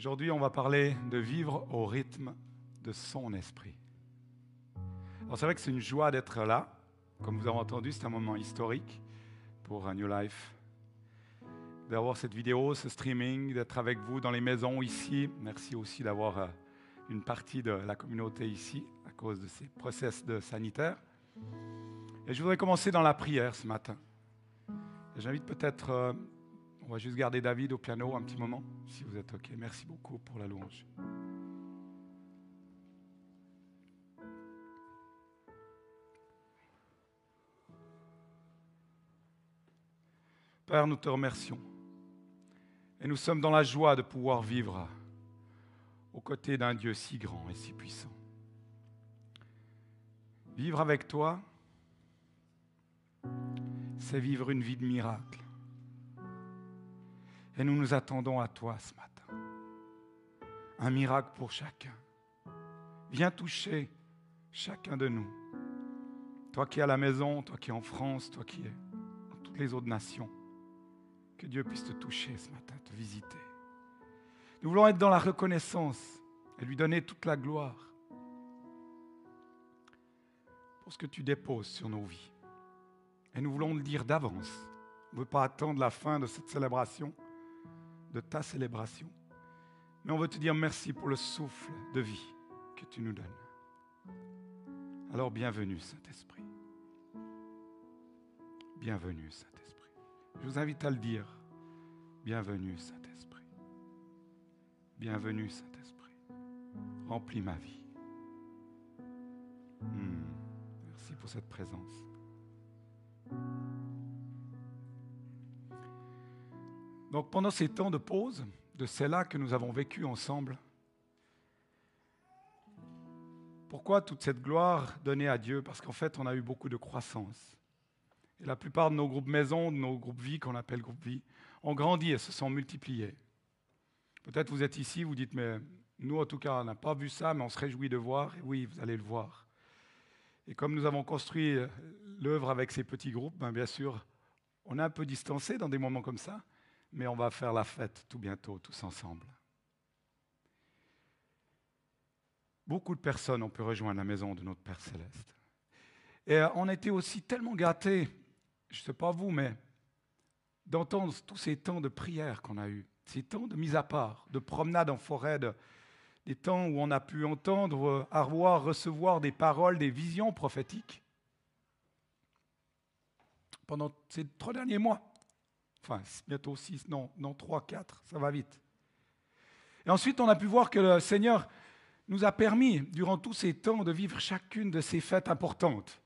Aujourd'hui, on va parler de vivre au rythme de son esprit. Alors c'est vrai que c'est une joie d'être là. Comme vous avez entendu, c'est un moment historique pour New Life. D'avoir cette vidéo, ce streaming, d'être avec vous dans les maisons ici. Merci aussi d'avoir euh, une partie de la communauté ici à cause de ces process de sanitaire. Et je voudrais commencer dans la prière ce matin. J'invite peut-être, euh, on va juste garder David au piano un petit moment, si vous êtes OK. Merci beaucoup pour la louange. Père, nous te remercions. Et nous sommes dans la joie de pouvoir vivre aux côtés d'un Dieu si grand et si puissant. Vivre avec toi, c'est vivre une vie de miracle. Et nous nous attendons à toi ce matin. Un miracle pour chacun. Viens toucher chacun de nous. Toi qui es à la maison, toi qui es en France, toi qui es dans toutes les autres nations. Que Dieu puisse te toucher ce matin, te visiter. Nous voulons être dans la reconnaissance et lui donner toute la gloire pour ce que tu déposes sur nos vies. Et nous voulons le dire d'avance. On ne veut pas attendre la fin de cette célébration, de ta célébration. Mais on veut te dire merci pour le souffle de vie que tu nous donnes. Alors bienvenue Saint-Esprit. Bienvenue Saint-Esprit. Je vous invite à le dire. Bienvenue, Saint-Esprit. Bienvenue, Saint-Esprit. Remplis ma vie. Hmm. Merci pour cette présence. Donc pendant ces temps de pause, de celle-là que nous avons vécu ensemble, pourquoi toute cette gloire donnée à Dieu? Parce qu'en fait, on a eu beaucoup de croissance. Et la plupart de nos groupes maisons, de nos groupes vie, qu'on appelle groupe vie, ont grandi et se sont multipliés. Peut-être vous êtes ici, vous dites, mais nous en tout cas, on n'a pas vu ça, mais on se réjouit de voir. Et oui, vous allez le voir. Et comme nous avons construit l'œuvre avec ces petits groupes, ben bien sûr, on est un peu distancé dans des moments comme ça, mais on va faire la fête tout bientôt, tous ensemble. Beaucoup de personnes ont pu rejoindre la maison de notre Père céleste. Et on a été aussi tellement gâtés je ne sais pas vous, mais d'entendre tous ces temps de prière qu'on a eus, ces temps de mise à part, de promenade en forêt, des temps où on a pu entendre, avoir, recevoir des paroles, des visions prophétiques. Pendant ces trois derniers mois, enfin bientôt six, non, non trois, quatre, ça va vite. Et ensuite, on a pu voir que le Seigneur nous a permis, durant tous ces temps, de vivre chacune de ces fêtes importantes.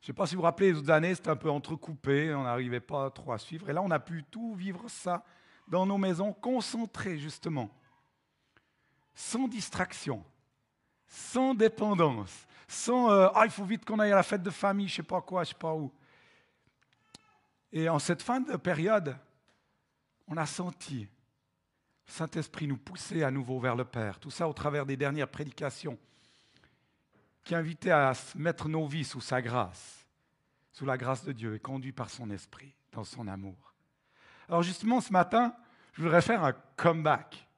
Je ne sais pas si vous vous rappelez, les autres années, c'était un peu entrecoupé, on n'arrivait pas trop à suivre. Et là, on a pu tout vivre ça dans nos maisons, concentrés justement, sans distraction, sans dépendance, sans euh, Ah, il faut vite qu'on aille à la fête de famille, je ne sais pas quoi, je ne sais pas où. Et en cette fin de période, on a senti le Saint-Esprit nous pousser à nouveau vers le Père. Tout ça au travers des dernières prédications qui invitait à mettre nos vies sous sa grâce, sous la grâce de Dieu et conduit par son esprit, dans son amour. Alors justement, ce matin, je voudrais faire un comeback.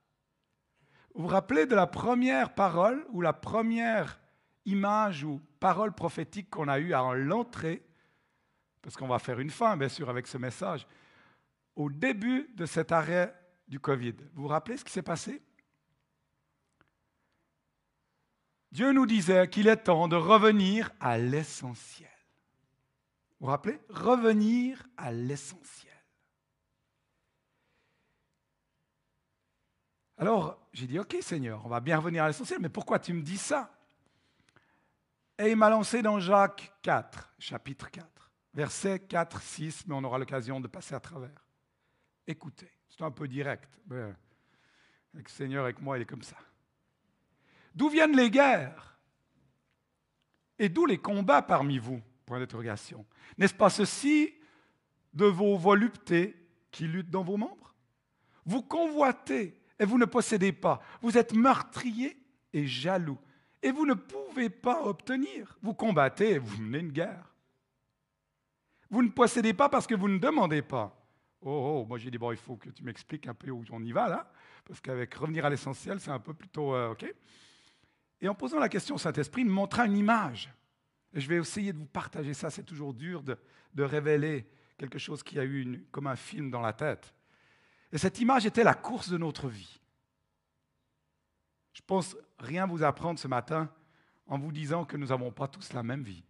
Vous vous rappelez de la première parole ou la première image ou parole prophétique qu'on a eue à l'entrée, parce qu'on va faire une fin, bien sûr, avec ce message, au début de cet arrêt du Covid. Vous vous rappelez ce qui s'est passé? Dieu nous disait qu'il est temps de revenir à l'essentiel. Vous vous rappelez? Revenir à l'essentiel. Alors, j'ai dit, OK Seigneur, on va bien revenir à l'essentiel, mais pourquoi tu me dis ça? Et il m'a lancé dans Jacques 4, chapitre 4, versets 4, 6, mais on aura l'occasion de passer à travers. Écoutez, c'est un peu direct. Mais le Seigneur, avec moi, il est comme ça. D'où viennent les guerres? Et d'où les combats parmi vous? Point d'interrogation. N'est-ce pas ceci de vos voluptés qui luttent dans vos membres? Vous convoitez et vous ne possédez pas. Vous êtes meurtrier et jaloux. Et vous ne pouvez pas obtenir. Vous combattez et vous menez une guerre. Vous ne possédez pas parce que vous ne demandez pas. Oh, oh, moi j'ai dit, bon, il faut que tu m'expliques un peu où on y va là, parce qu'avec revenir à l'essentiel, c'est un peu plutôt euh, OK. Et en posant la question au Saint-Esprit, il me montra une image. Et je vais essayer de vous partager ça, c'est toujours dur de, de, révéler quelque chose qui a eu comme un film dans la tête. Et cette image était la course de notre vie. Je pense rien vous apprendre ce matin en vous disant que nous n'avons pas tous la même vie.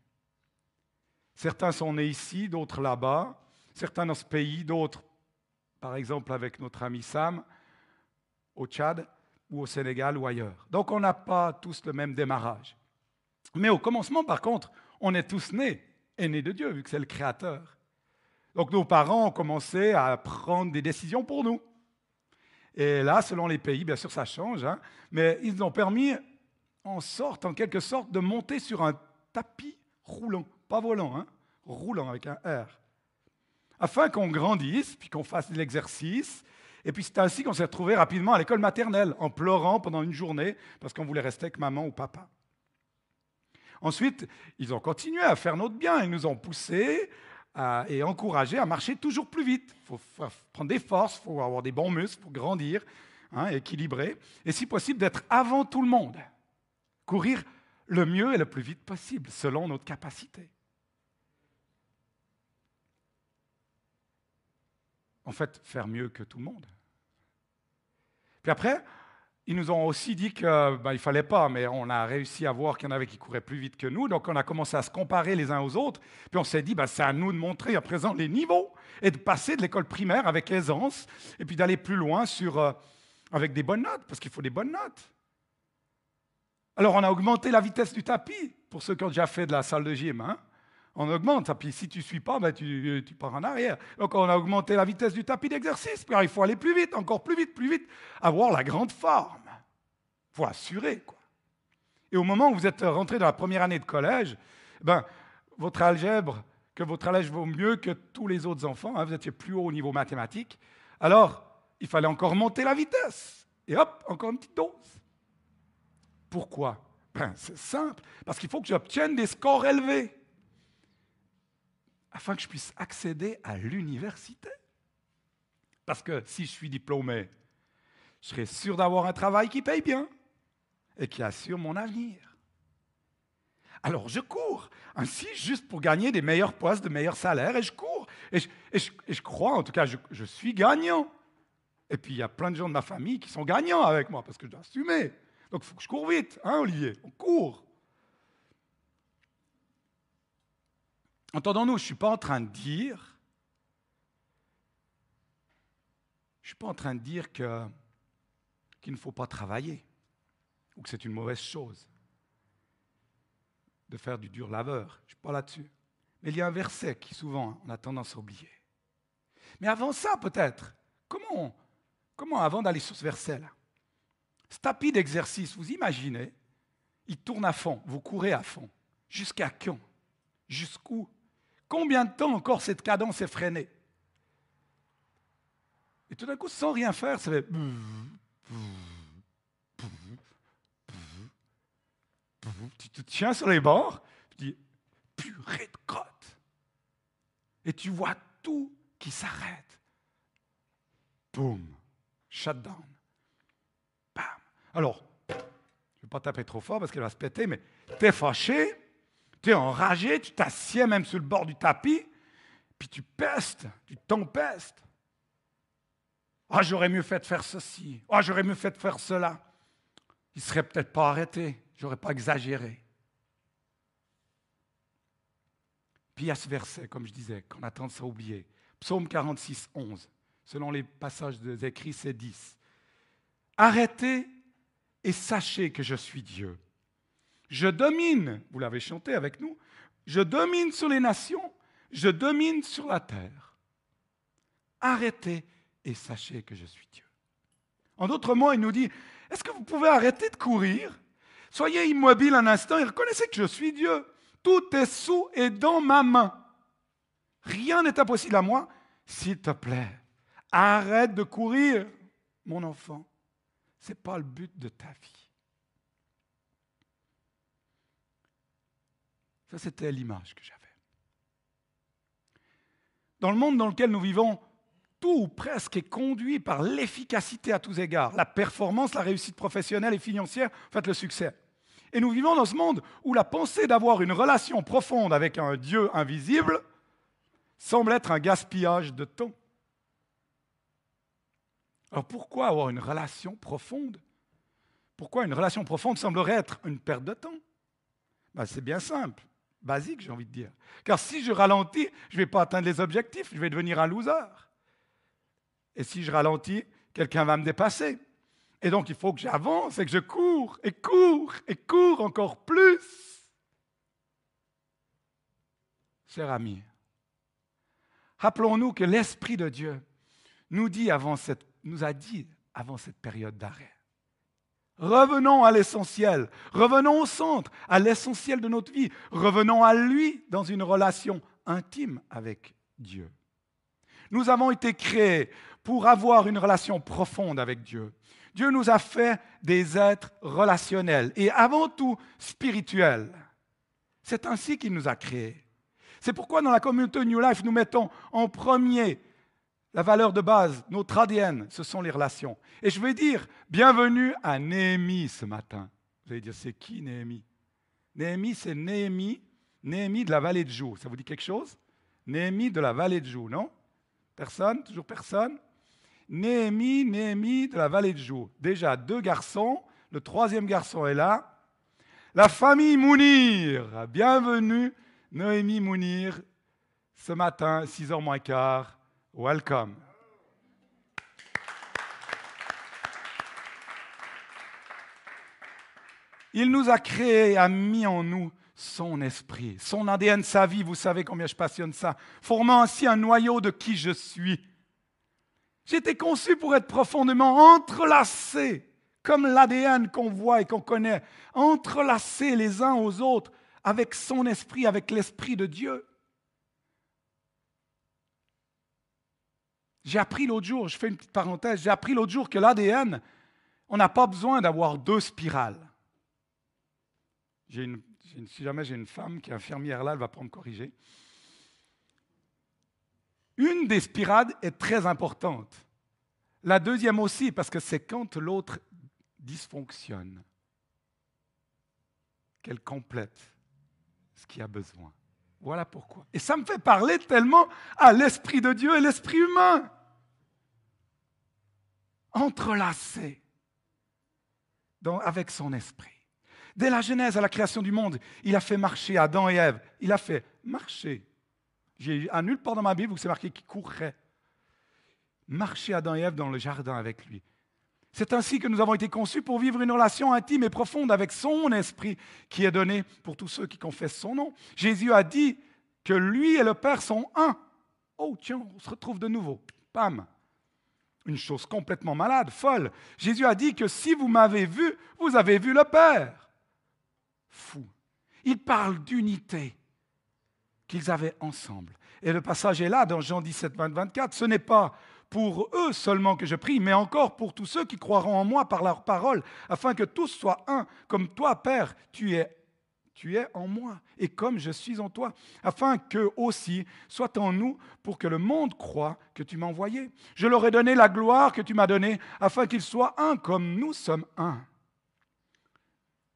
Certains sont nés ici, d'autres là-bas, certains dans ce pays, d'autres, par exemple avec notre ami Sam, au Tchad ou au Sénégal ou ailleurs. Donc on n'a pas tous le même démarrage. Mais au commencement, par contre, on est tous nés, et nés de Dieu, vu que c'est le Créateur. Donc nos parents ont commencé à prendre des décisions pour nous. Et là, selon les pays, bien sûr, ça change, hein, mais ils ont permis en sorte, en quelque sorte, de monter sur un tapis roulant, pas volant, hein, roulant avec un R, afin qu'on grandisse, puis qu'on fasse de l'exercice. Et puis c'est ainsi qu'on s'est retrouvé rapidement à l'école maternelle, en pleurant pendant une journée, parce qu'on voulait rester avec maman ou papa. Ensuite, ils ont continué à faire notre bien, ils nous ont poussés et encouragés à marcher toujours plus vite. Il faut prendre des forces, il faut avoir des bons muscles pour grandir, hein, équilibrer, et si possible d'être avant tout le monde. Courir le mieux et le plus vite possible, selon notre capacité. En fait, faire mieux que tout le monde. Puis après, ils nous ont aussi dit qu'il ben, ne fallait pas, mais on a réussi à voir qu'il y en avait qui couraient plus vite que nous, donc on a commencé à se comparer les uns aux autres, puis on s'est dit, ben, c'est à nous de montrer à présent les niveaux et de passer de l'école primaire avec aisance, et puis d'aller plus loin sur, euh, avec des bonnes notes, parce qu'il faut des bonnes notes. Alors on a augmenté la vitesse du tapis, pour ceux qui ont déjà fait de la salle de gym. Hein. On augmente, puis si tu ne suis pas, ben tu, tu, pars en arrière. Donc on a augmenté la vitesse du tapis d'exercice, car il faut aller plus vite, encore plus vite, plus vite, avoir la grande forme. Il faut assurer. Quoi. Et au moment où vous êtes rentré dans la première année de collège, ben, votre algèbre, que votre algèbre vaut mieux que tous les autres enfants, hein, vous étiez plus haut au niveau mathématique, alors il fallait encore monter la vitesse. Et hop, encore une petite dose. Pourquoi? Ben, C'est simple, parce qu'il faut que j'obtienne des scores élevés afin que je puisse accéder à l'université. Parce que si je suis diplômé, je serai sûr d'avoir un travail qui paye bien et qui assure mon avenir. Alors je cours, ainsi juste pour gagner des meilleurs postes, de meilleurs salaires, et je cours. Et je, crois, en tout cas, je, je, suis gagnant. Et puis il y a plein de gens de ma famille qui sont gagnants avec moi, parce que je dois assumer. Donc il faut que je cours vite, hein, Olivier? On court. Entendons-nous, je ne suis pas en train de dire, je ne suis pas en train de dire que, qu'il ne faut pas travailler ou que c'est une mauvaise chose de faire du dur laveur. Je ne suis pas là-dessus. Mais il y a un verset qui souvent on a tendance à oublier. Mais avant ça, peut-être, comment, comment avant d'aller sur ce verset-là, ce tapis d'exercice, vous imaginez, il tourne à fond, vous courez à fond. Jusqu'à quand? Jusqu'où? Combien de temps encore cette cadence est freinée Et tout d'un coup, sans rien faire, ça fait... Tu te tiens sur les bords, tu dis, purée de crotte. Et tu vois tout qui s'arrête. Boum, shutdown. Alors, je ne vais pas taper trop fort parce qu'elle va se péter, mais tu es fâché, tu es enragé, tu t'assieds même sur le bord du tapis, puis tu pestes, tu t'empestes. Ah, j'aurais mieux fait de faire ceci. Ah, j'aurais mieux fait de faire cela. Il ne serait peut-être pas arrêté. J'aurais pas exagéré. Puis il y a ce verset, comme je disais, qu'on a tendance à oublier. Psaume 46, 11. Selon les passages des écrits, c'est 10. Arrêtez et sachez que je suis Dieu. Je domine, vous l'avez chanté avec nous, je domine sur les nations, je domine sur la terre. Arrêtez et sachez que je suis Dieu. En d'autres mots, il nous dit, est-ce que vous pouvez arrêter de courir? Soyez immobile un instant et reconnaissez que je suis Dieu. Tout est sous et dans ma main. Rien n'est impossible à moi. S'il te plaît, arrête de courir, mon enfant. Ce n'est pas le but de ta vie. Ça, c'était l'image que j'avais. Dans le monde dans lequel nous vivons, tout ou presque est conduit par l'efficacité à tous égards, la performance, la réussite professionnelle et financière, en fait le succès. Et nous vivons dans ce monde où la pensée d'avoir une relation profonde avec un Dieu invisible semble être un gaspillage de temps. Alors pourquoi avoir une relation profonde? Pourquoi une relation profonde semblerait être une perte de temps? Ben, C'est bien simple, basique j'ai envie de dire. Car si je ralentis, je ne vais pas atteindre les objectifs, je vais devenir un loser. Et si je ralentis, quelqu'un va me dépasser. Et donc il faut que j'avance et que je cours et cours et cours encore plus. Cher ami, rappelons-nous que l'Esprit de Dieu nous, nous a dit avant cette période d'arrêt. Revenons à l'essentiel, revenons au centre, à l'essentiel de notre vie, revenons à lui dans une relation intime avec Dieu. Nous avons été créés pour avoir une relation profonde avec Dieu. Dieu nous a fait des êtres relationnels et avant tout spirituels. C'est ainsi qu'il nous a créés. C'est pourquoi dans la communauté New Life, nous mettons en premier la valeur de base, notre ADN, ce sont les relations. Et je vais dire, bienvenue à Néhémie ce matin. Vous allez dire, c'est qui Néhémie? Néhémie, c'est Néhémie, Néhémie de la vallée de Joux. Ça vous dit quelque chose? Néhémie de la vallée de Joux, non? Personne? Toujours personne? Néhémie, Néhémie de la vallée de Joux. Déjà deux garçons, le troisième garçon est là. La famille Mounir, bienvenue Noémie Mounir, ce matin, 6h moins quart. Welcome. Il nous a créés, a mis en nous son esprit, son ADN, sa vie. Vous savez combien je passionne ça. Formant ainsi un noyau de qui je suis. J'ai été conçu pour être profondément entrelacé, comme l'ADN qu'on voit et qu'on connaît, entrelacés les uns aux autres avec son esprit, avec l'esprit de Dieu. J'ai appris l'autre jour, je fais une petite parenthèse, j'ai appris l'autre jour que l'ADN, on n'a pas besoin d'avoir deux spirales. si jamais j'ai une femme qui est infirmière là, elle va pas me corriger. Une des spirales est très importante. La deuxième aussi, parce que c'est quand l'autre dysfonctionne qu'elle complète ce qu'il a besoin. Voilà pourquoi. Et ça me fait parler tellement à l'Esprit de Dieu et l'Esprit humain. Entrelacés avec son esprit. Dès la Genèse à la création du monde, il a fait marcher Adam et Ève. Il a fait marcher j'ai à nulle part dans ma Bible où c'est marqué qu'il courrait. Marcher Adam et Ève dans le jardin avec lui. C'est ainsi que nous avons été conçus pour vivre une relation intime et profonde avec son esprit qui est donné pour tous ceux qui confessent son nom. Jésus a dit que lui et le Père sont un. Oh tiens, on se retrouve de nouveau. Pam. Une chose complètement malade, folle. Jésus a dit que si vous m'avez vu, vous avez vu le Père. Fou. Il parle d'unité qu'ils avaient ensemble. Et le passage est là dans Jean 17, 20, 24. Ce n'est pas pour eux seulement que je prie, mais encore pour tous ceux qui croiront en moi par leur parole, afin que tous soient un, comme toi, Père, tu es, en moi, et comme je suis en toi, afin qu'eux aussi soient en nous, pour que le monde croie que tu m'as envoyé. Je leur ai donné la gloire que tu m'as donnée, afin qu'ils soient un, comme nous sommes un.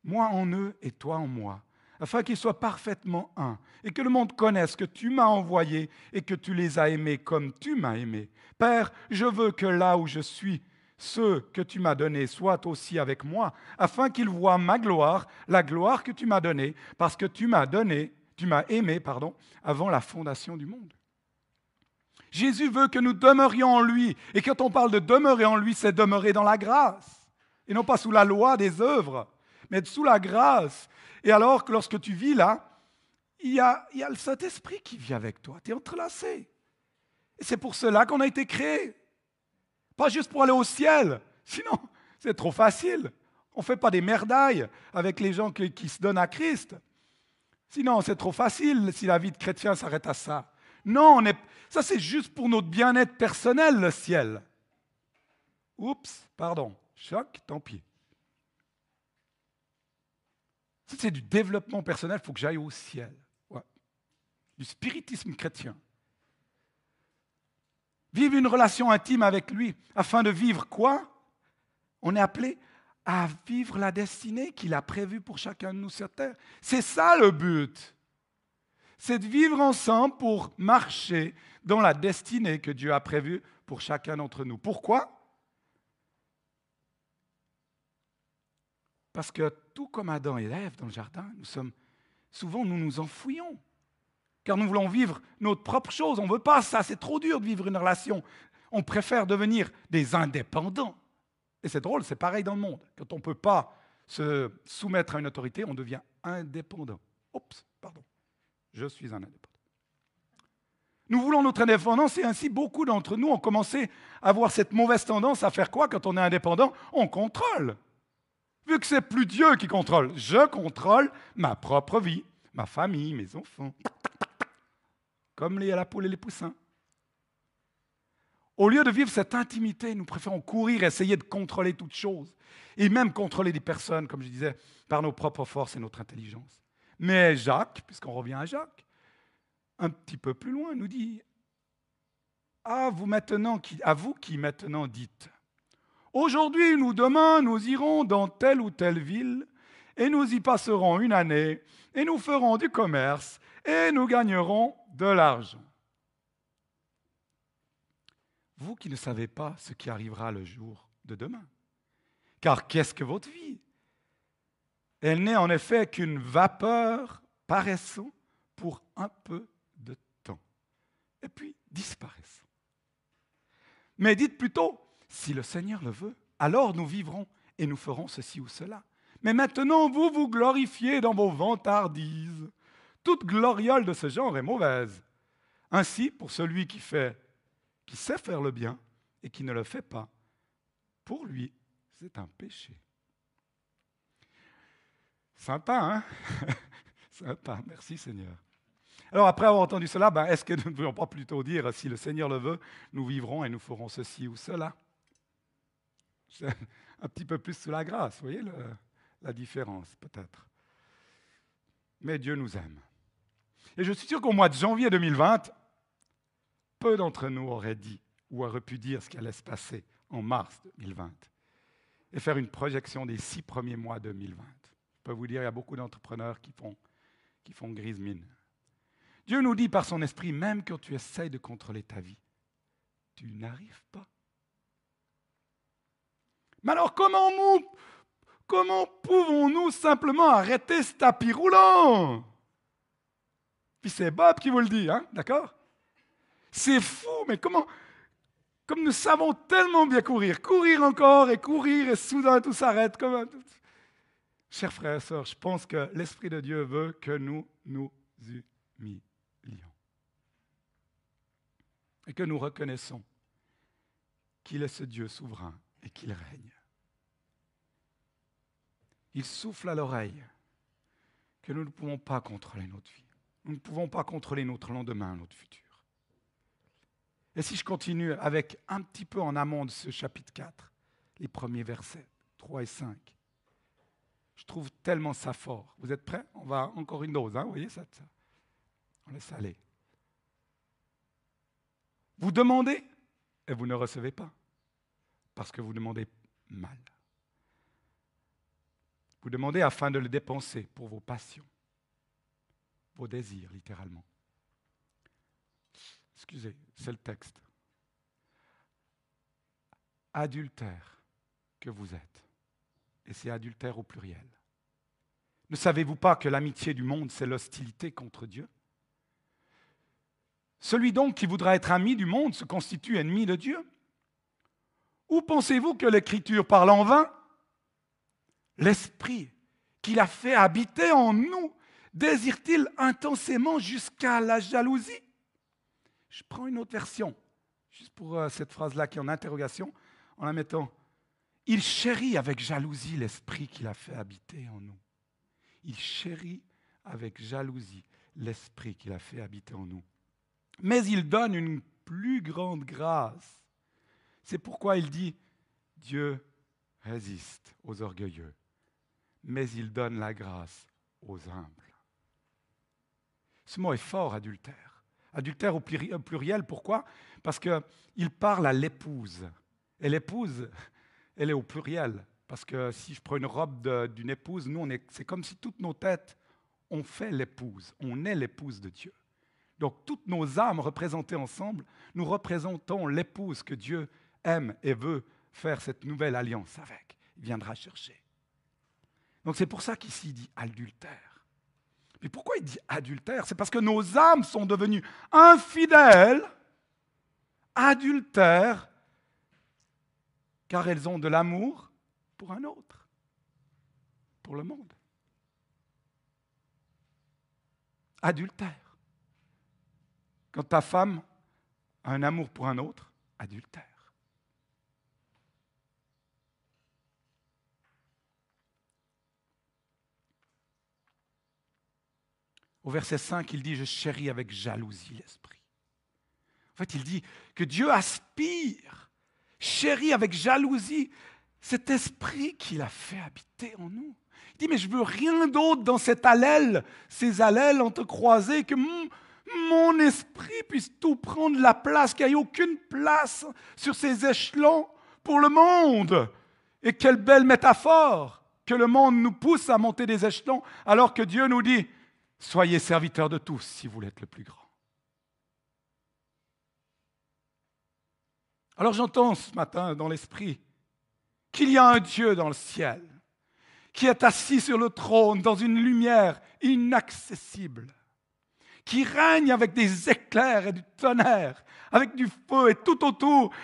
Moi en eux et toi en moi afin qu'ils soient parfaitement un, et que le monde connaisse que tu m'as envoyé et que tu les as aimés comme tu m'as aimé. Père, je veux que là où je suis, ceux que tu m'as donnés soient aussi avec moi, afin qu'ils voient ma gloire, la gloire que tu m'as donnée, parce que tu m'as donné, tu m'as aimé, pardon, avant la fondation du monde. Jésus veut que nous demeurions en lui, et quand on parle de demeurer en lui, c'est demeurer dans la grâce, et non pas sous la loi des œuvres, mais sous la grâce. Et alors que lorsque tu vis là, il y a, il y a le Saint-Esprit qui vit avec toi. Tu es entrelacé. Et c'est pour cela qu'on a été créé. Pas juste pour aller au ciel. Sinon, c'est trop facile. On ne fait pas des merdailles avec les gens qui, se donnent à Christ. Sinon, c'est trop facile si la vie de chrétien s'arrête à ça. Non, ça c'est juste pour notre bien-être personnel, le ciel. Oups, pardon. Choc, tant pis. C'est du développement personnel, il faut que j'aille au ciel. Du spiritisme chrétien. Vivre une relation intime avec lui afin de vivre quoi? On est appelé à vivre la destinée qu'il a prévue pour chacun de nous sur terre. C'est ça le but. C'est de vivre ensemble pour marcher dans la destinée que Dieu a prévue pour chacun d'entre nous. Pourquoi? Parce que tout comme Adam et Ève dans le jardin, nous sommes souvent nous nous enfouillons. Car nous voulons vivre notre propre chose. On ne veut pas ça, c'est trop dur de vivre une relation. On préfère devenir des indépendants. Et c'est drôle, c'est pareil dans le monde. Quand on ne peut pas se soumettre à une autorité, on devient indépendant. Oups, pardon. Je suis un indépendant. Nous voulons notre indépendance et ainsi beaucoup d'entre nous ont commencé à avoir cette mauvaise tendance à faire quoi? Quand on est indépendant On contrôle. Vu que c'est plus Dieu qui contrôle, je contrôle ma propre vie, ma famille, mes enfants. Comme les, la poule et les poussins. Au lieu de vivre cette intimité, nous préférons courir, essayer de contrôler toutes choses, et même contrôler des personnes, comme je disais, par nos propres forces et notre intelligence. Mais Jacques, puisqu'on revient à Jacques, un petit peu plus loin, nous dit à maintenant, à vous qui maintenant dites Aujourd'hui ou demain, nous irons dans telle ou telle ville, et nous y passerons une année, et nous ferons du commerce, et nous gagnerons de l'argent. Vous qui ne savez pas ce qui arrivera le jour de demain. Car qu'est-ce que votre vie? Elle n'est en effet qu'une vapeur paraissant pour un peu de temps, et puis disparaissant. Mais dites plutôt, si le Seigneur le veut, alors nous vivrons et nous ferons ceci ou cela. Mais maintenant, vous vous glorifiez dans vos vantardises. Toute gloriole de ce genre est mauvaise. Ainsi, pour celui qui fait, qui sait faire le bien et qui ne le fait pas, pour lui, c'est un péché. Sympa, hein? Sympa, merci Seigneur. Alors après avoir entendu cela, ben, est-ce que nous ne pouvons pas plutôt dire, si le Seigneur le veut, nous vivrons et nous ferons ceci ou cela? un petit peu plus sous la grâce, vous voyez la différence peut-être. Mais Dieu nous aime. Et je suis sûr qu'au mois de janvier 2020, peu d'entre nous auraient dit ou auraient pu dire ce qui allait se passer en mars 2020 et faire une projection des six premiers mois 2020. Je peux vous dire, il y a beaucoup d'entrepreneurs qui font, qui font grise mine. Dieu nous dit par son esprit, même quand tu essayes de contrôler ta vie, tu n'arrives pas. Mais alors comment nous, comment pouvons-nous simplement arrêter ce tapis roulant? Puis c'est Bob qui vous le dit, hein, d'accord? C'est fou, mais comment Comme nous savons tellement bien courir, courir encore et courir et soudain tout s'arrête. Chers frères et sœurs, je pense que l'Esprit de Dieu veut que nous nous humilions et que nous reconnaissons qu'il est ce Dieu souverain et qu'il règne. Il souffle à l'oreille que nous ne pouvons pas contrôler notre vie. Nous ne pouvons pas contrôler notre lendemain, notre futur. Et si je continue avec un petit peu en amont de ce chapitre 4, les premiers versets 3 et 5, je trouve tellement ça fort. Vous êtes prêts? On va encore une dose, hein? Vous voyez ça, ça On laisse aller. Vous demandez et vous ne recevez pas parce que vous demandez mal. Vous demandez afin de le dépenser pour vos passions, vos désirs, littéralement. Excusez, c'est le texte. Adultère que vous êtes. Et c'est adultère au pluriel. Ne savez-vous pas que l'amitié du monde, c'est l'hostilité contre Dieu? Celui donc qui voudra être ami du monde se constitue ennemi de Dieu? Ou pensez-vous que l'Écriture parle en vain L'Esprit qu'il a fait habiter en nous désire-t-il intensément jusqu'à la jalousie? Je prends une autre version, juste pour euh, cette phrase-là qui est en interrogation, en la mettant. Il chérit avec jalousie l'Esprit qu'il a fait habiter en nous. Il chérit avec jalousie l'Esprit qu'il a fait habiter en nous. Mais il donne une plus grande grâce. C'est pourquoi il dit, Dieu résiste aux orgueilleux, mais il donne la grâce aux humbles. Ce mot est fort, adultère. Adultère au pluriel, pourquoi? Parce qu'il parle à l'épouse. Et l'épouse, elle est au pluriel. Parce que si je prends une robe d'une épouse, nous, c'est comme si toutes nos têtes, ont fait l'épouse. On est l'épouse de Dieu. Donc toutes nos âmes représentées ensemble, nous représentons l'épouse que Dieu aime et veut faire cette nouvelle alliance avec. Il viendra chercher. Donc c'est pour ça qu'ici il dit adultère. Mais pourquoi il dit adultère? C'est parce que nos âmes sont devenues infidèles, adultères, car elles ont de l'amour pour un autre, pour le monde. Adultère. Quand ta femme a un amour pour un autre, adultère. Au verset 5, il dit, je chéris avec jalousie l'esprit. En fait, il dit que Dieu aspire, chérit avec jalousie cet esprit qu'il a fait habiter en nous. Il dit, mais je veux rien d'autre dans cette allèle, ces allèles entrecroisées, que mon, mon esprit puisse tout prendre la place, qu'il n'y ait aucune place sur ces échelons pour le monde. Et quelle belle métaphore que le monde nous pousse à monter des échelons, alors que Dieu nous dit, Soyez serviteurs de tous si vous voulez être le plus grand. Alors j'entends ce matin dans l'esprit qu'il y a un Dieu dans le ciel qui est assis sur le trône dans une lumière inaccessible, qui règne avec des éclairs et du tonnerre, avec du feu et tout autour.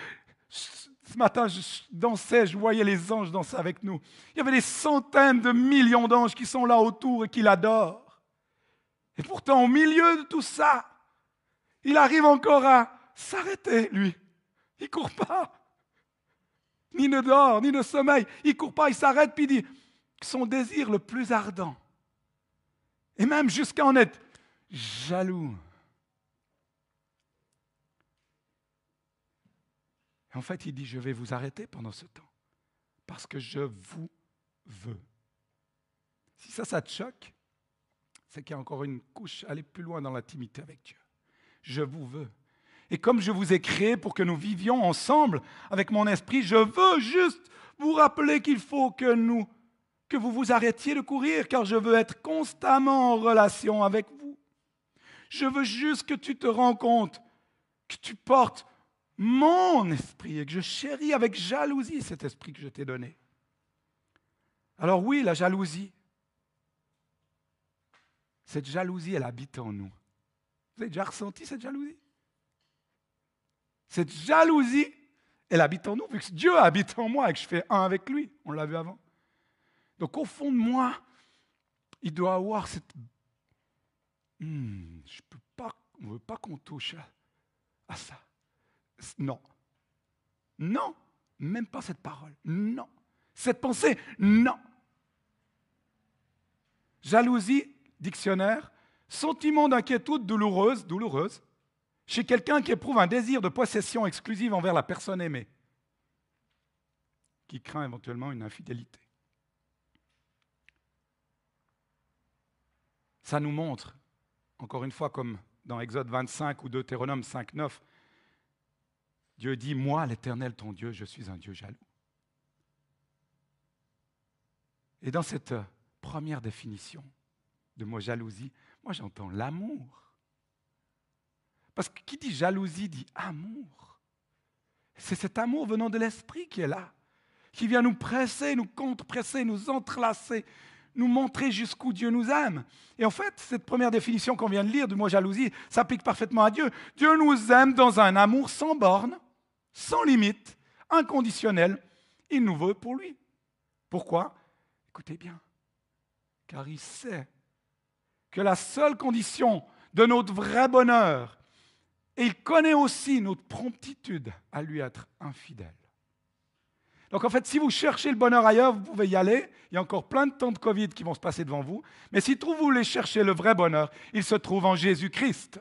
Ce matin, je dansais, je voyais les anges danser avec nous. Il y avait des centaines de millions d'anges qui sont là autour et qui l'adorent. Et pourtant, au milieu de tout ça, il arrive encore à s'arrêter, lui. Il ne court pas. Ni ne dort, ni ne sommeille. Il ne court pas, il s'arrête, puis il dit son désir le plus ardent. Et même jusqu'à en être jaloux. en fait, il dit, je vais vous arrêter pendant ce temps, parce que je vous veux. Si ça, ça te choque, c'est qu'il y a encore une couche, aller plus loin dans l'intimité avec Dieu. Je vous veux. Et comme je vous ai créé pour que nous vivions ensemble avec mon esprit, je veux juste vous rappeler qu'il faut que nous, que vous vous arrêtiez de courir, car je veux être constamment en relation avec vous. Je veux juste que tu te rends compte que tu portes mon esprit et que je chéris avec jalousie cet esprit que je t'ai donné. Alors oui, la jalousie, cette jalousie, elle habite en nous. Vous avez déjà ressenti cette jalousie? Cette jalousie, elle habite en nous, vu que Dieu habite en moi et que je fais un avec lui. On l'a vu avant. Donc au fond de moi, il doit avoir cette... Hmm, je peux pas, on ne veut pas qu'on touche à ça. Non. Non. Même pas cette parole. Non. Cette pensée. Non. Jalousie, dictionnaire, sentiment d'inquiétude douloureuse, douloureuse, chez quelqu'un qui éprouve un désir de possession exclusive envers la personne aimée, qui craint éventuellement une infidélité. Ça nous montre, encore une fois, comme dans Exode 25 ou Deutéronome 5, 9, Dieu dit, moi, l'Éternel, ton Dieu, je suis un Dieu jaloux. Et dans cette première définition, de mot jalousie, moi j'entends l'amour. Parce que qui dit jalousie dit amour. C'est cet amour venant de l'esprit qui est là, qui vient nous presser, nous contre-presser, nous entrelacer, nous montrer jusqu'où Dieu nous aime. Et en fait, cette première définition qu'on vient de lire du mot jalousie s'applique parfaitement à Dieu. Dieu nous aime dans un amour sans borne, sans limite, inconditionnel. Il nous veut pour lui. Pourquoi? Écoutez bien, car il sait que la seule condition de notre vrai bonheur, et il connaît aussi notre promptitude à lui être infidèle. Donc en fait, si vous cherchez le bonheur ailleurs, vous pouvez y aller. Il y a encore plein de temps de Covid qui vont se passer devant vous. Mais si vous voulez chercher le vrai bonheur, il se trouve en Jésus-Christ.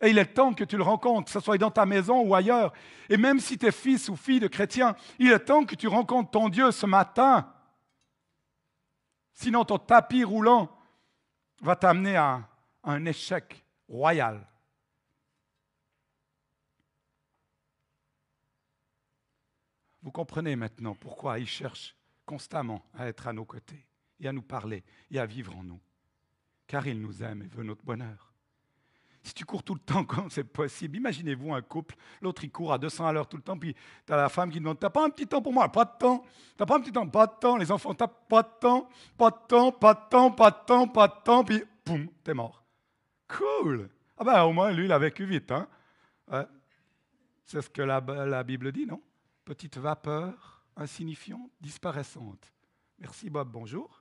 Et il est temps que tu le rencontres, que ce soit dans ta maison ou ailleurs. Et même si tu es fils ou fille de chrétien, il est temps que tu rencontres ton Dieu ce matin. Sinon, ton tapis roulant va t'amener à un échec royal. Vous comprenez maintenant pourquoi il cherche constamment à être à nos côtés et à nous parler et à vivre en nous, car il nous aime et veut notre bonheur. Si tu cours tout le temps quand c'est possible, imaginez-vous un couple, l'autre il court à 200 à l'heure tout le temps, puis tu as la femme qui demande T'as pas un petit temps pour moi? Pas de temps. T'as pas un petit temps? Pas de temps. Les enfants, t'as pas de temps, pas de temps, pas de temps, pas de temps, pas de temps, puis boum, t'es mort. Cool Ah ben au moins lui il a vécu vite. Hein C'est ce que la, la Bible dit, non? Petite vapeur insignifiante, disparaissante. Merci Bob, bonjour.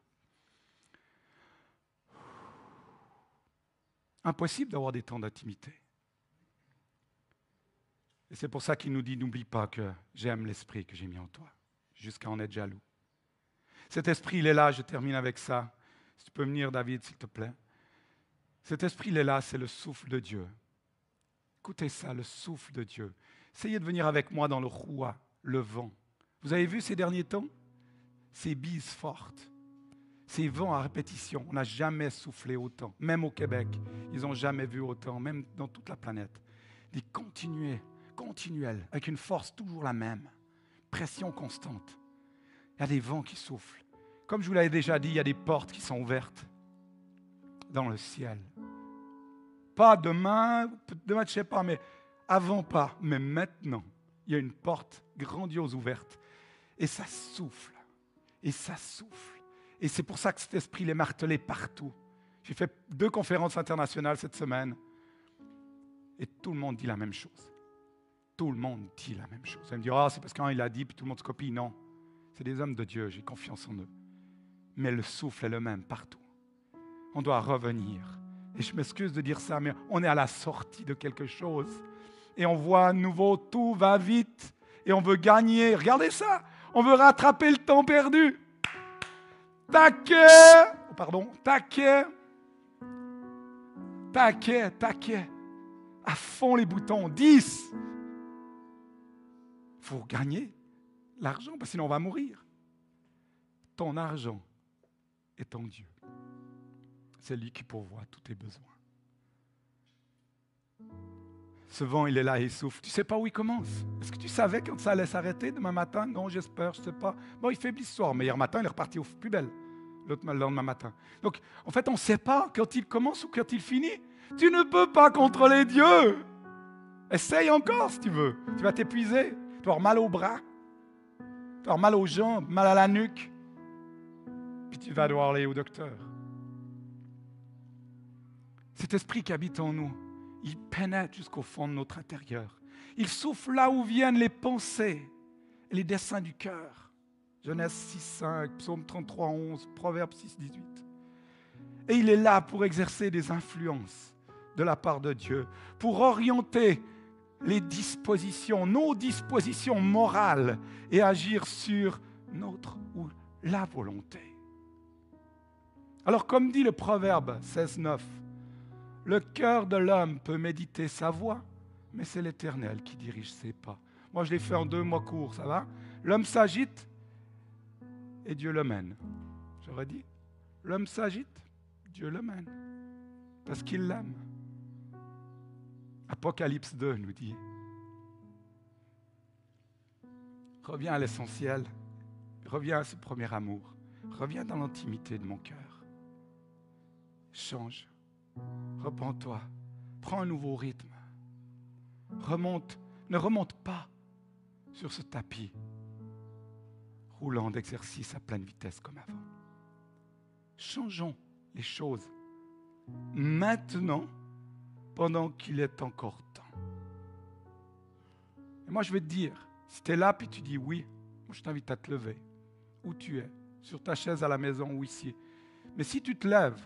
Impossible d'avoir des temps d'intimité. Et c'est pour ça qu'il nous dit, n'oublie pas que j'aime l'esprit que j'ai mis en toi, jusqu'à en être jaloux. Cet esprit, il est là, je termine avec ça. Si tu peux venir, David, s'il te plaît. Cet esprit, il est là, c'est le souffle de Dieu. Écoutez ça, le souffle de Dieu. Essayez de venir avec moi dans le roi, le vent. Vous avez vu ces derniers temps? Ces bises fortes, ces vents à répétition. On n'a jamais soufflé autant, même au Québec. Ils n'ont jamais vu autant, même dans toute la planète. Des continuels, continuels, avec une force toujours la même, pression constante. Il y a des vents qui soufflent. Comme je vous l'avais déjà dit, il y a des portes qui sont ouvertes dans le ciel. Pas demain, demain je ne sais pas, mais avant pas, mais maintenant, il y a une porte grandiose ouverte. Et ça souffle, et ça souffle. Et c'est pour ça que cet esprit l'est martelé partout. J'ai fait deux conférences internationales cette semaine et tout le monde dit la même chose. Tout le monde dit la même chose. Vous me dire, ah, c'est parce qu'il a dit, puis tout le monde se copie. Non, c'est des hommes de Dieu, j'ai confiance en eux. Mais le souffle est le même partout. On doit revenir. Et je m'excuse de dire ça, mais on est à la sortie de quelque chose. Et on voit à nouveau, tout va vite. Et on veut gagner. Regardez ça. On veut rattraper le temps perdu taquet, oh, pardon, taquet, taquet, taquet, à fond les boutons, 10. Il faut gagner l'argent, parce que sinon on va mourir. Ton argent est en Dieu. C'est lui qui pourvoit tous tes besoins. Ce vent, il est là, il souffle. Tu sais pas où il commence. Est-ce que tu savais quand ça allait s'arrêter demain matin? Non, j'espère, je sais pas. Bon, il faiblit ce soir, mais hier matin, il est reparti au plus belle. L'autre le lendemain matin. Donc, en fait, on ne sait pas quand il commence ou quand il finit. Tu ne peux pas contrôler Dieu. Essaye encore si tu veux. Tu vas t'épuiser. Tu vas avoir mal aux bras. Tu vas avoir mal aux jambes, mal à la nuque. Puis tu vas devoir aller au docteur. Cet esprit qui habite en nous, il pénètre jusqu'au fond de notre intérieur. Il souffle là où viennent les pensées et les desseins du cœur. Genèse 6, 5, Psaume 33, 11, Proverbe 6, 18. Et il est là pour exercer des influences de la part de Dieu, pour orienter les dispositions, nos dispositions morales et agir sur notre ou la volonté. Alors comme dit le Proverbe 16, 9, le cœur de l'homme peut méditer sa voix, mais c'est l'Éternel qui dirige ses pas. Moi, je l'ai fait en deux mois courts, ça va? L'homme s'agite et Dieu le mène. J'aurais dit, l'homme s'agite, Dieu le mène, parce qu'il l'aime. Apocalypse 2 nous dit, reviens à l'essentiel, reviens à ce premier amour, reviens dans l'intimité de mon cœur. Change Repends-toi. Prends un nouveau rythme. Remonte. Ne remonte pas sur ce tapis roulant d'exercice à pleine vitesse comme avant. Changeons les choses maintenant pendant qu'il est encore temps. Et moi, je vais te dire, si tu es là puis tu dis oui, moi, je t'invite à te lever, où tu es, sur ta chaise à la maison ou ici. Mais si tu te lèves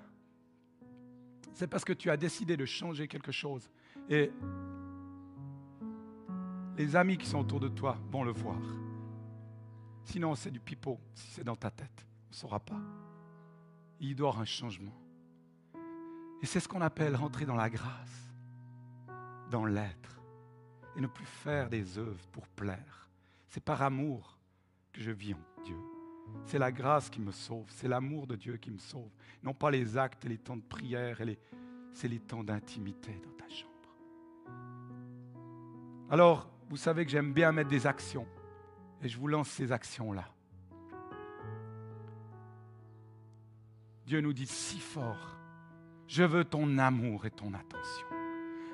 c'est parce que tu as décidé de changer quelque chose. Et les amis qui sont autour de toi vont le voir. Sinon, c'est du pipeau, si c'est dans ta tête. On ne saura pas. Il doit y avoir un changement. Et c'est ce qu'on appelle rentrer dans la grâce, dans l'être, et ne plus faire des œuvres pour plaire. C'est par amour que je vis en. C'est la grâce qui me sauve, c'est l'amour de Dieu qui me sauve. Non pas les actes et les temps de prière, c'est les temps d'intimité dans ta chambre. Alors, vous savez que j'aime bien mettre des actions. Et je vous lance ces actions-là. Dieu nous dit si fort, je veux ton amour et ton attention.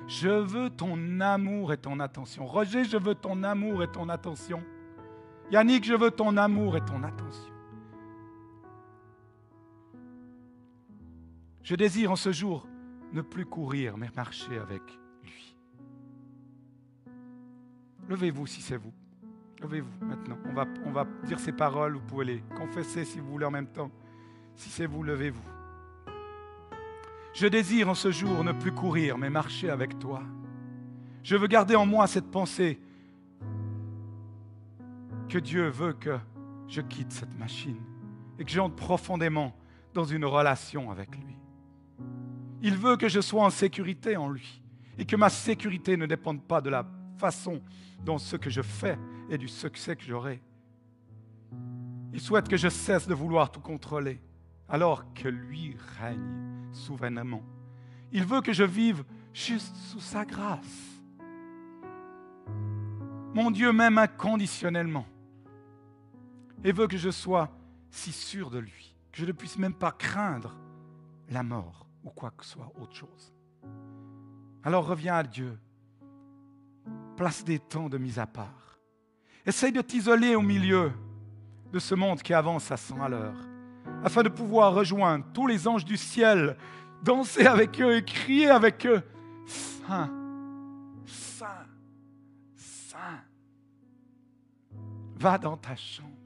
Je veux ton amour et ton attention. Roger, je veux ton amour et ton attention. Yannick, je veux ton amour et ton attention. Je désire en ce jour ne plus courir, mais marcher avec lui. Levez-vous si c'est vous. Levez-vous maintenant. On va, dire ces paroles. Vous pouvez les confesser si vous voulez en même temps. Si c'est vous, levez-vous. Je désire en ce jour ne plus courir, mais marcher avec toi. Je veux garder en moi cette pensée que Dieu veut que je quitte cette machine et que j'entre profondément dans une relation avec lui. Il veut que je sois en sécurité en lui et que ma sécurité ne dépende pas de la façon dont ce que je fais et du succès que j'aurai. Il souhaite que je cesse de vouloir tout contrôler alors que lui règne souverainement. Il veut que je vive juste sous sa grâce. Mon Dieu m'aime inconditionnellement et veut que je sois si sûr de lui, que je ne puisse même pas craindre la mort ou quoi que ce soit autre chose. Alors reviens à Dieu. Place des temps de mise à part. Essaye de t'isoler au milieu de ce monde qui avance à 100 à l'heure, afin de pouvoir rejoindre tous les anges du ciel, danser avec eux et crier avec eux. Saint, Saint, Saint. Va dans ta chambre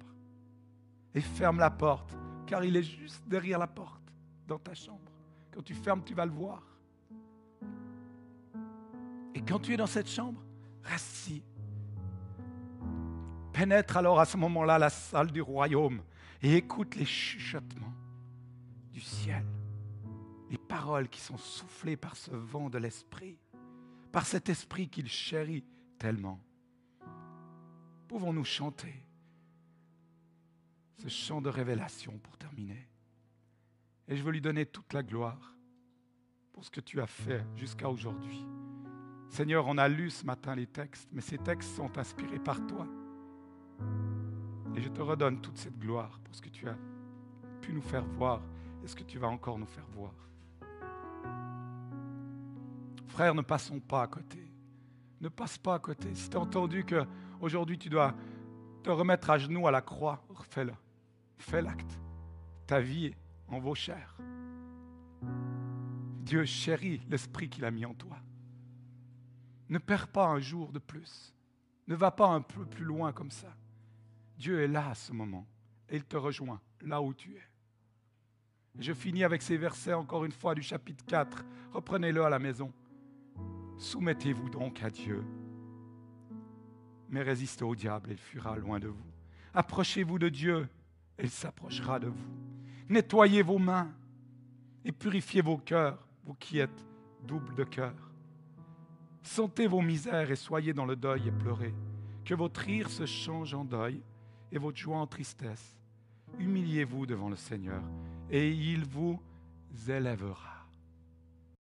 et ferme la porte, car il est juste derrière la porte, dans ta chambre. Quand tu fermes, tu vas le voir. Et quand tu es dans cette chambre, reste. Pénètre alors à ce moment-là la salle du royaume et écoute les chuchotements du ciel, les paroles qui sont soufflées par ce vent de l'esprit, par cet esprit qu'il chérit tellement. Pouvons-nous chanter? Ce chant de révélation pour terminer et je veux lui donner toute la gloire pour ce que tu as fait jusqu'à aujourd'hui. Seigneur, on a lu ce matin les textes, mais ces textes sont inspirés par toi. Et je te redonne toute cette gloire pour ce que tu as pu nous faire voir et ce que tu vas encore nous faire voir. Frère, ne passons pas à côté. Ne passe pas à côté. Si tu as entendu qu'aujourd'hui tu dois te remettre à genoux à la croix, fais-le. Fais l'acte. Ta vie en vos chairs. Dieu chérit l'esprit qu'il a mis en toi. Ne perds pas un jour de plus. Ne va pas un peu plus loin comme ça. Dieu est là à ce moment et il te rejoint là où tu es. je finis avec ces versets encore une fois du chapitre 4. Reprenez-le à la maison. Soumettez-vous donc à Dieu, mais résistez au diable et il fuira loin de vous. Approchez-vous de Dieu il s'approchera de vous. Nettoyez vos mains et purifiez vos cœurs, vous qui êtes double de cœur. Sentez vos misères et soyez dans le deuil et pleurez. Que votre rire se change en deuil et votre joie en tristesse. Humiliez-vous devant le Seigneur et il vous élèvera.